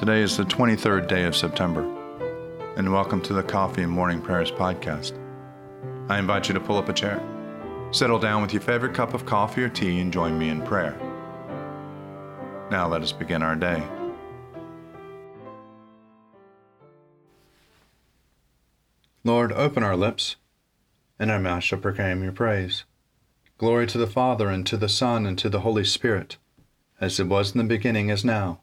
Today is the 23rd day of September, and welcome to the Coffee and Morning Prayers podcast. I invite you to pull up a chair, settle down with your favorite cup of coffee or tea, and join me in prayer. Now let us begin our day. Lord, open our lips, and our mouth shall proclaim your praise. Glory to the Father, and to the Son, and to the Holy Spirit, as it was in the beginning, is now,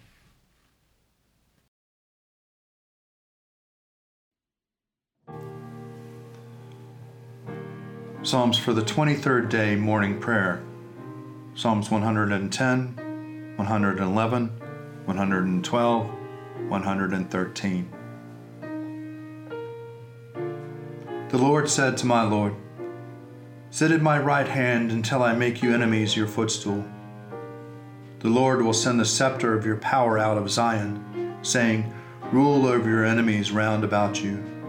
Psalms for the 23rd day morning prayer Psalms 110, 111, 112, 113. The Lord said to my Lord, Sit at my right hand until I make you enemies your footstool. The Lord will send the scepter of your power out of Zion, saying, Rule over your enemies round about you.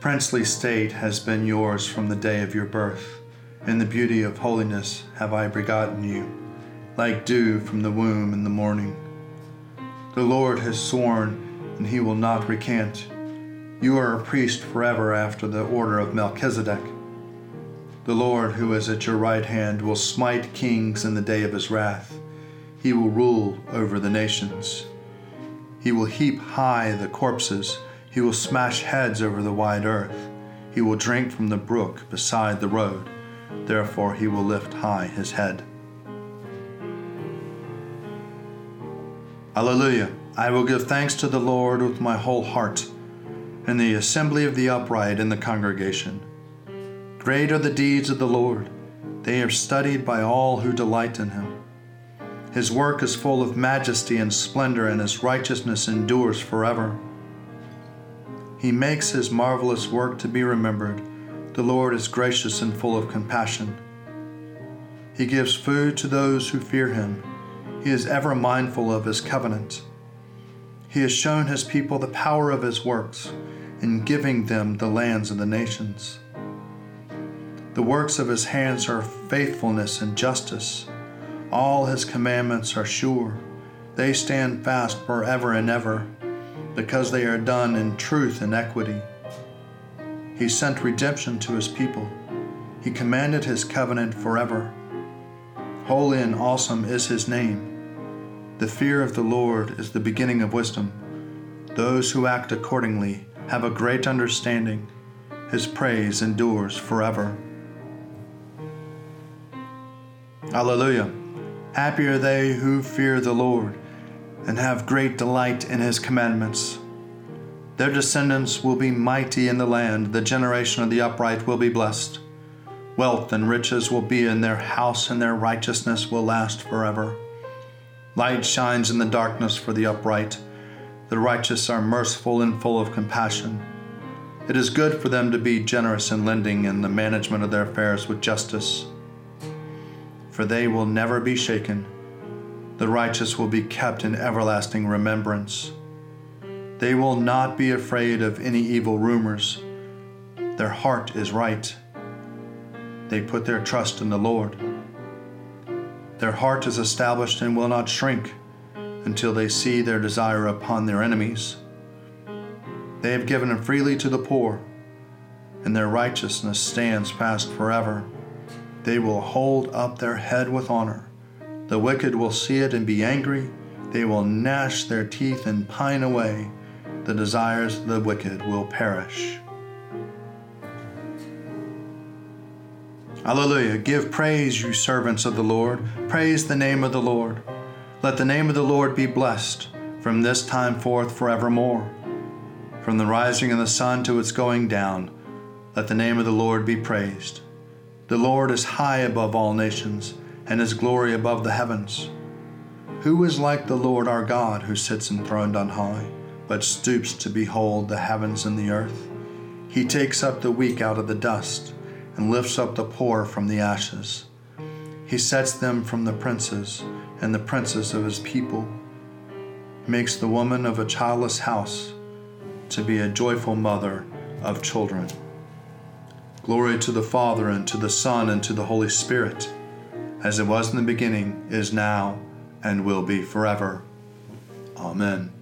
Princely state has been yours from the day of your birth. In the beauty of holiness have I begotten you, like dew from the womb in the morning. The Lord has sworn, and he will not recant. You are a priest forever after the order of Melchizedek. The Lord, who is at your right hand, will smite kings in the day of his wrath. He will rule over the nations. He will heap high the corpses he will smash heads over the wide earth. He will drink from the brook beside the road. Therefore, he will lift high his head. Alleluia! I will give thanks to the Lord with my whole heart, in the assembly of the upright in the congregation. Great are the deeds of the Lord, they are studied by all who delight in him. His work is full of majesty and splendor, and his righteousness endures forever. He makes his marvelous work to be remembered. The Lord is gracious and full of compassion. He gives food to those who fear him. He is ever mindful of his covenant. He has shown his people the power of his works in giving them the lands of the nations. The works of his hands are faithfulness and justice. All his commandments are sure. They stand fast forever and ever because they are done in truth and equity. He sent redemption to his people. He commanded his covenant forever. Holy and awesome is his name. The fear of the Lord is the beginning of wisdom. Those who act accordingly have a great understanding. His praise endures forever. Alleluia. Happy are they who fear the Lord and have great delight in his commandments. Their descendants will be mighty in the land, the generation of the upright will be blessed. Wealth and riches will be in their house, and their righteousness will last forever. Light shines in the darkness for the upright. The righteous are merciful and full of compassion. It is good for them to be generous in lending and the management of their affairs with justice, for they will never be shaken the righteous will be kept in everlasting remembrance. They will not be afraid of any evil rumors. Their heart is right. They put their trust in the Lord. Their heart is established and will not shrink until they see their desire upon their enemies. They have given freely to the poor, and their righteousness stands fast forever. They will hold up their head with honor. The wicked will see it and be angry. They will gnash their teeth and pine away. The desires of the wicked will perish. Alleluia. Give praise, you servants of the Lord. Praise the name of the Lord. Let the name of the Lord be blessed from this time forth forevermore. From the rising of the sun to its going down, let the name of the Lord be praised. The Lord is high above all nations, and his glory above the heavens. Who is like the Lord our God, who sits enthroned on high, but stoops to behold the heavens and the earth? He takes up the weak out of the dust, and lifts up the poor from the ashes. He sets them from the princes and the princes of his people, makes the woman of a childless house to be a joyful mother of children. Glory to the Father, and to the Son, and to the Holy Spirit, as it was in the beginning, is now, and will be forever. Amen.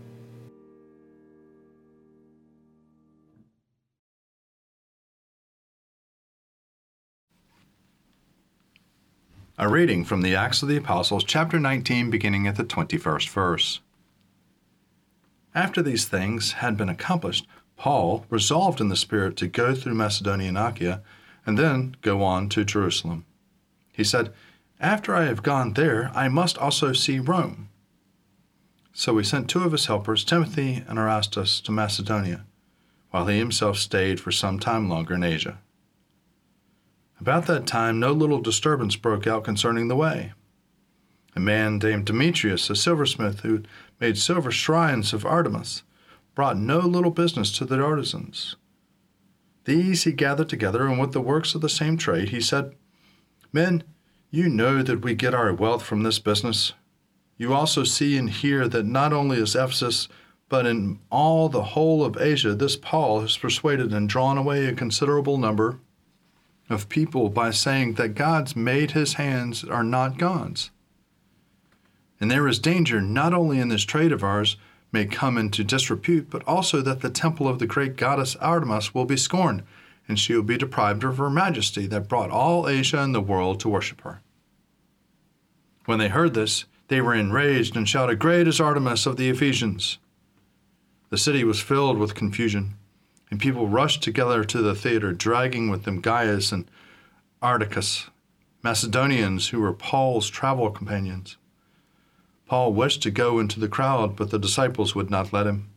A reading from the Acts of the Apostles, chapter 19, beginning at the 21st verse. After these things had been accomplished, Paul resolved in the Spirit to go through Macedonia and Achaia, and then go on to Jerusalem. He said, After I have gone there, I must also see Rome. So he sent two of his helpers, Timothy and Erastus, to Macedonia, while he himself stayed for some time longer in Asia. About that time, no little disturbance broke out concerning the way. A man named Demetrius, a silversmith who made silver shrines of Artemis, brought no little business to the artisans. These he gathered together, and with the works of the same trade, he said, Men, you know that we get our wealth from this business. You also see and hear that not only is Ephesus, but in all the whole of Asia, this Paul has persuaded and drawn away a considerable number of people by saying that God's made his hands are not God's. And there is danger not only in this trade of ours may come into disrepute, but also that the temple of the great goddess Artemis will be scorned, and she will be deprived of her majesty that brought all Asia and the world to worship her. When they heard this, they were enraged and shouted, Great is Artemis of the Ephesians! The city was filled with confusion and people rushed together to the theater, dragging with them Gaius and Aristarchus, Macedonians who were Paul's travel companions. Paul wished to go into the crowd, but the disciples would not let him.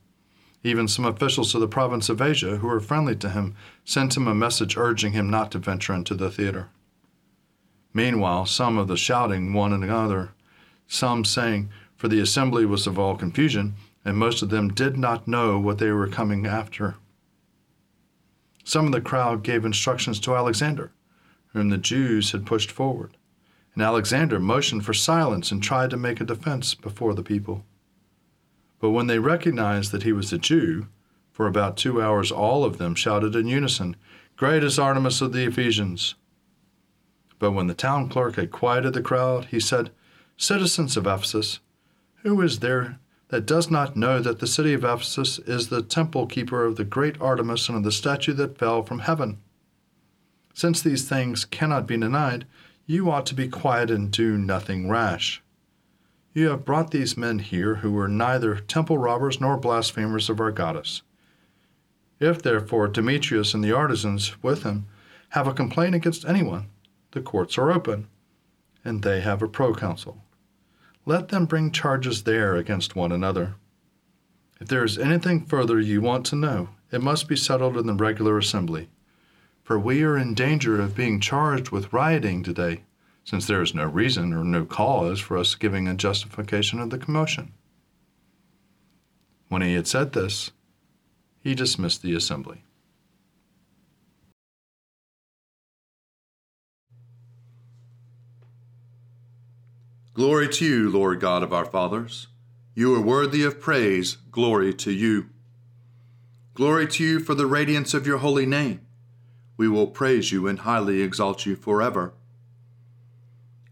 Even some officials of the province of Asia, who were friendly to him, sent him a message urging him not to venture into the theater. Meanwhile, some of the shouting one another, some saying, For the assembly was of all confusion, and most of them did not know what they were coming after. Some of the crowd gave instructions to Alexander, whom the Jews had pushed forward, and Alexander motioned for silence and tried to make a defense before the people. But when they recognized that he was a Jew, for about two hours all of them shouted in unison, Great is Artemis of the Ephesians! But when the town clerk had quieted the crowd, he said, Citizens of Ephesus, who is there that does not know that the city of Ephesus is the temple keeper of the great Artemis and of the statue that fell from heaven. Since these things cannot be denied, you ought to be quiet and do nothing rash. You have brought these men here who were neither temple robbers nor blasphemers of our goddess. If therefore Demetrius and the artisans with him have a complaint against anyone, the courts are open, and they have a proconsul let them bring charges there against one another. If there is anything further you want to know, it must be settled in the regular assembly. For we are in danger of being charged with rioting today, since there is no reason or no cause for us giving a justification of the commotion. When he had said this, he dismissed the assembly. Glory to you, Lord God of our fathers. You are worthy of praise. Glory to you. Glory to you for the radiance of your holy name. We will praise you and highly exalt you forever.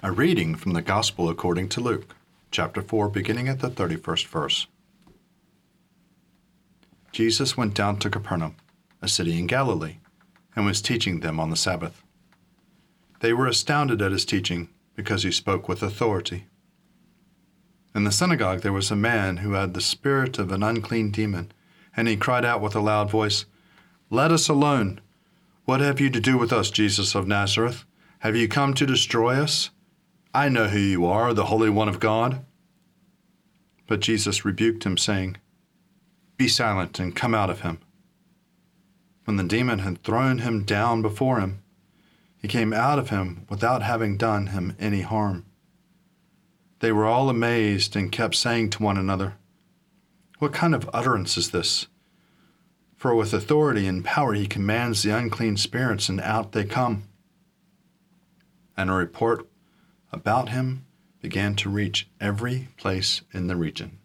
A reading from the Gospel according to Luke, chapter 4, beginning at the 31st verse. Jesus went down to Capernaum, a city in Galilee, and was teaching them on the Sabbath. They were astounded at his teaching because he spoke with authority. In the synagogue there was a man who had the spirit of an unclean demon, and he cried out with a loud voice, Let us alone! What have you to do with us, Jesus of Nazareth? Have you come to destroy us? I know who you are, the Holy One of God. But Jesus rebuked him, saying, Be silent and come out of him. When the demon had thrown him down before him, he came out of him without having done him any harm. They were all amazed and kept saying to one another, What kind of utterance is this? For with authority and power he commands the unclean spirits, and out they come. And a report about him began to reach every place in the region.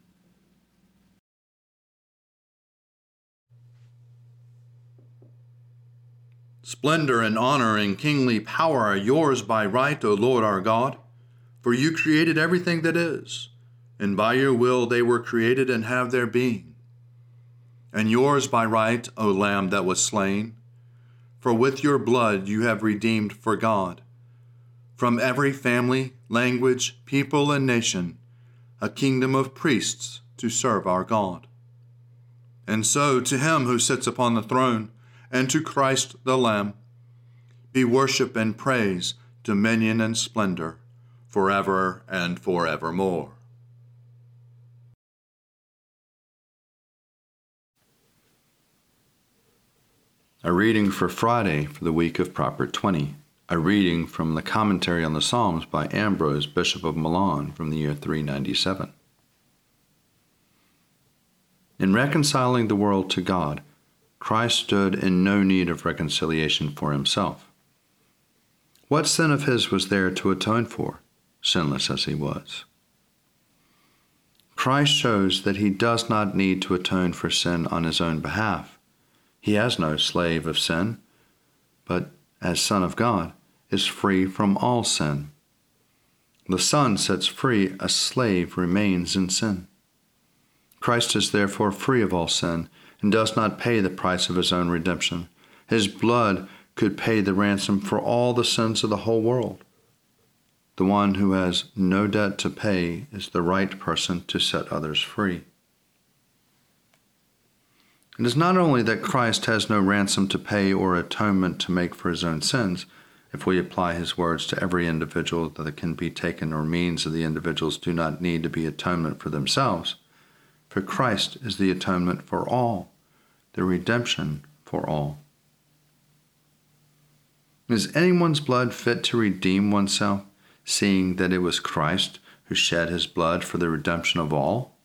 Splendor and honor and kingly power are yours by right, O Lord our God, for you created everything that is, and by your will they were created and have their being. And yours by right, O Lamb that was slain, for with your blood you have redeemed for God from every family, language, people, and nation, a kingdom of priests to serve our God. And so, to him who sits upon the throne, and to Christ the Lamb, be worship and praise, dominion and splendor, forever and forevermore. A reading for Friday for the week of Proper 20 a reading from the Commentary on the Psalms by Ambrose, Bishop of Milan, from the year 397. In reconciling the world to God, Christ stood in no need of reconciliation for himself. What sin of his was there to atone for, sinless as he was? Christ shows that he does not need to atone for sin on his own behalf. He has no slave of sin, but as Son of God, is free from all sin. The Son sets free, a slave remains in sin. Christ is therefore free of all sin and does not pay the price of his own redemption. His blood could pay the ransom for all the sins of the whole world. The one who has no debt to pay is the right person to set others free. It is not only that Christ has no ransom to pay or atonement to make for his own sins, if we apply his words to every individual that can be taken or means that the individuals do not need to be atonement for themselves. For Christ is the atonement for all, the redemption for all. Is anyone's blood fit to redeem oneself, seeing that it was Christ who shed his blood for the redemption of all?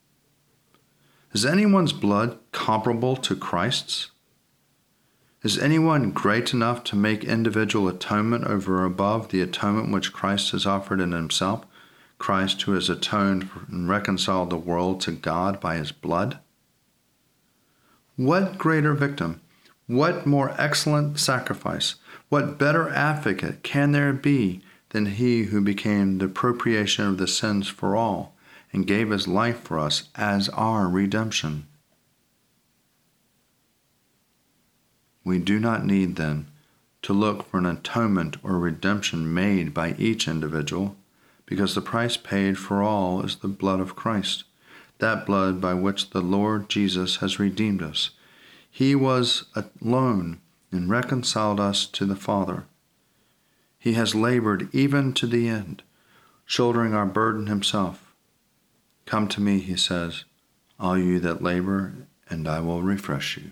Is anyone's blood comparable to Christ's? Is anyone great enough to make individual atonement over or above the atonement which Christ has offered in himself? Christ who has atoned and reconciled the world to God by his blood? What greater victim, what more excellent sacrifice, what better advocate can there be than he who became the propitiation of the sins for all and gave his life for us as our redemption? We do not need, then, to look for an atonement or redemption made by each individual, because the price paid for all is the blood of Christ, that blood by which the Lord Jesus has redeemed us. He was alone and reconciled us to the Father. He has labored even to the end, shouldering our burden himself. Come to me, he says, all you that labor, and I will refresh you.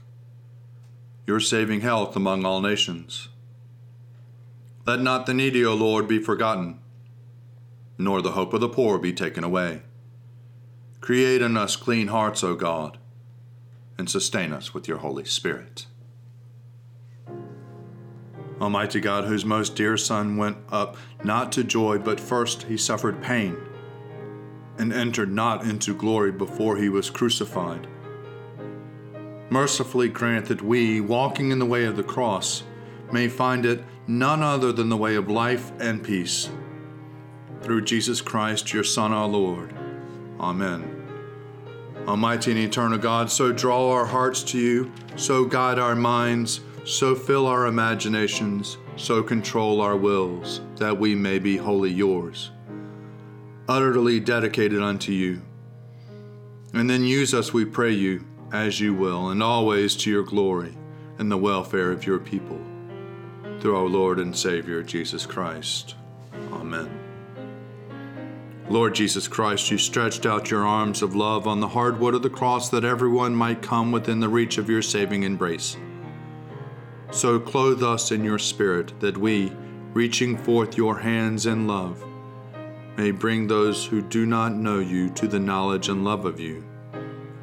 your saving health among all nations. Let not the needy, O Lord, be forgotten, nor the hope of the poor be taken away. Create in us clean hearts, O God, and sustain us with your Holy Spirit. Almighty God, whose most dear Son went up not to joy, but first he suffered pain and entered not into glory before he was crucified. Mercifully grant that we, walking in the way of the cross, may find it none other than the way of life and peace. Through Jesus Christ, your Son, our Lord. Amen. Almighty and eternal God, so draw our hearts to you, so guide our minds, so fill our imaginations, so control our wills, that we may be wholly yours utterly dedicated unto you. And then use us, we pray you, as you will, and always to your glory and the welfare of your people. Through our Lord and Savior, Jesus Christ. Amen. Lord Jesus Christ, you stretched out your arms of love on the hard wood of the cross that everyone might come within the reach of your saving embrace. So clothe us in your spirit that we, reaching forth your hands in love, may bring those who do not know you to the knowledge and love of you,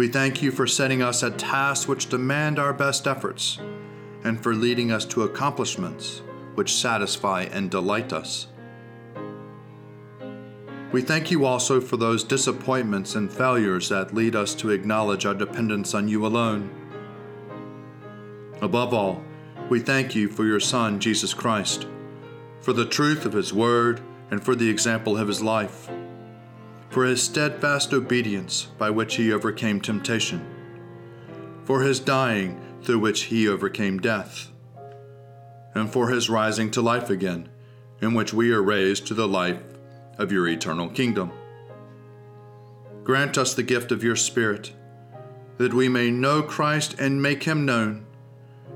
We thank you for setting us at tasks which demand our best efforts and for leading us to accomplishments which satisfy and delight us. We thank you also for those disappointments and failures that lead us to acknowledge our dependence on you alone. Above all, we thank you for your Son, Jesus Christ for the truth of his word, and for the example of his life, for his steadfast obedience by which he overcame temptation, for his dying through which he overcame death, and for his rising to life again, in which we are raised to the life of your eternal kingdom. Grant us the gift of your Spirit, that we may know Christ and make him known,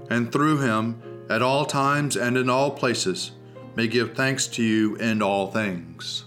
and through him, at all times and in all places, may give thanks to you in all things.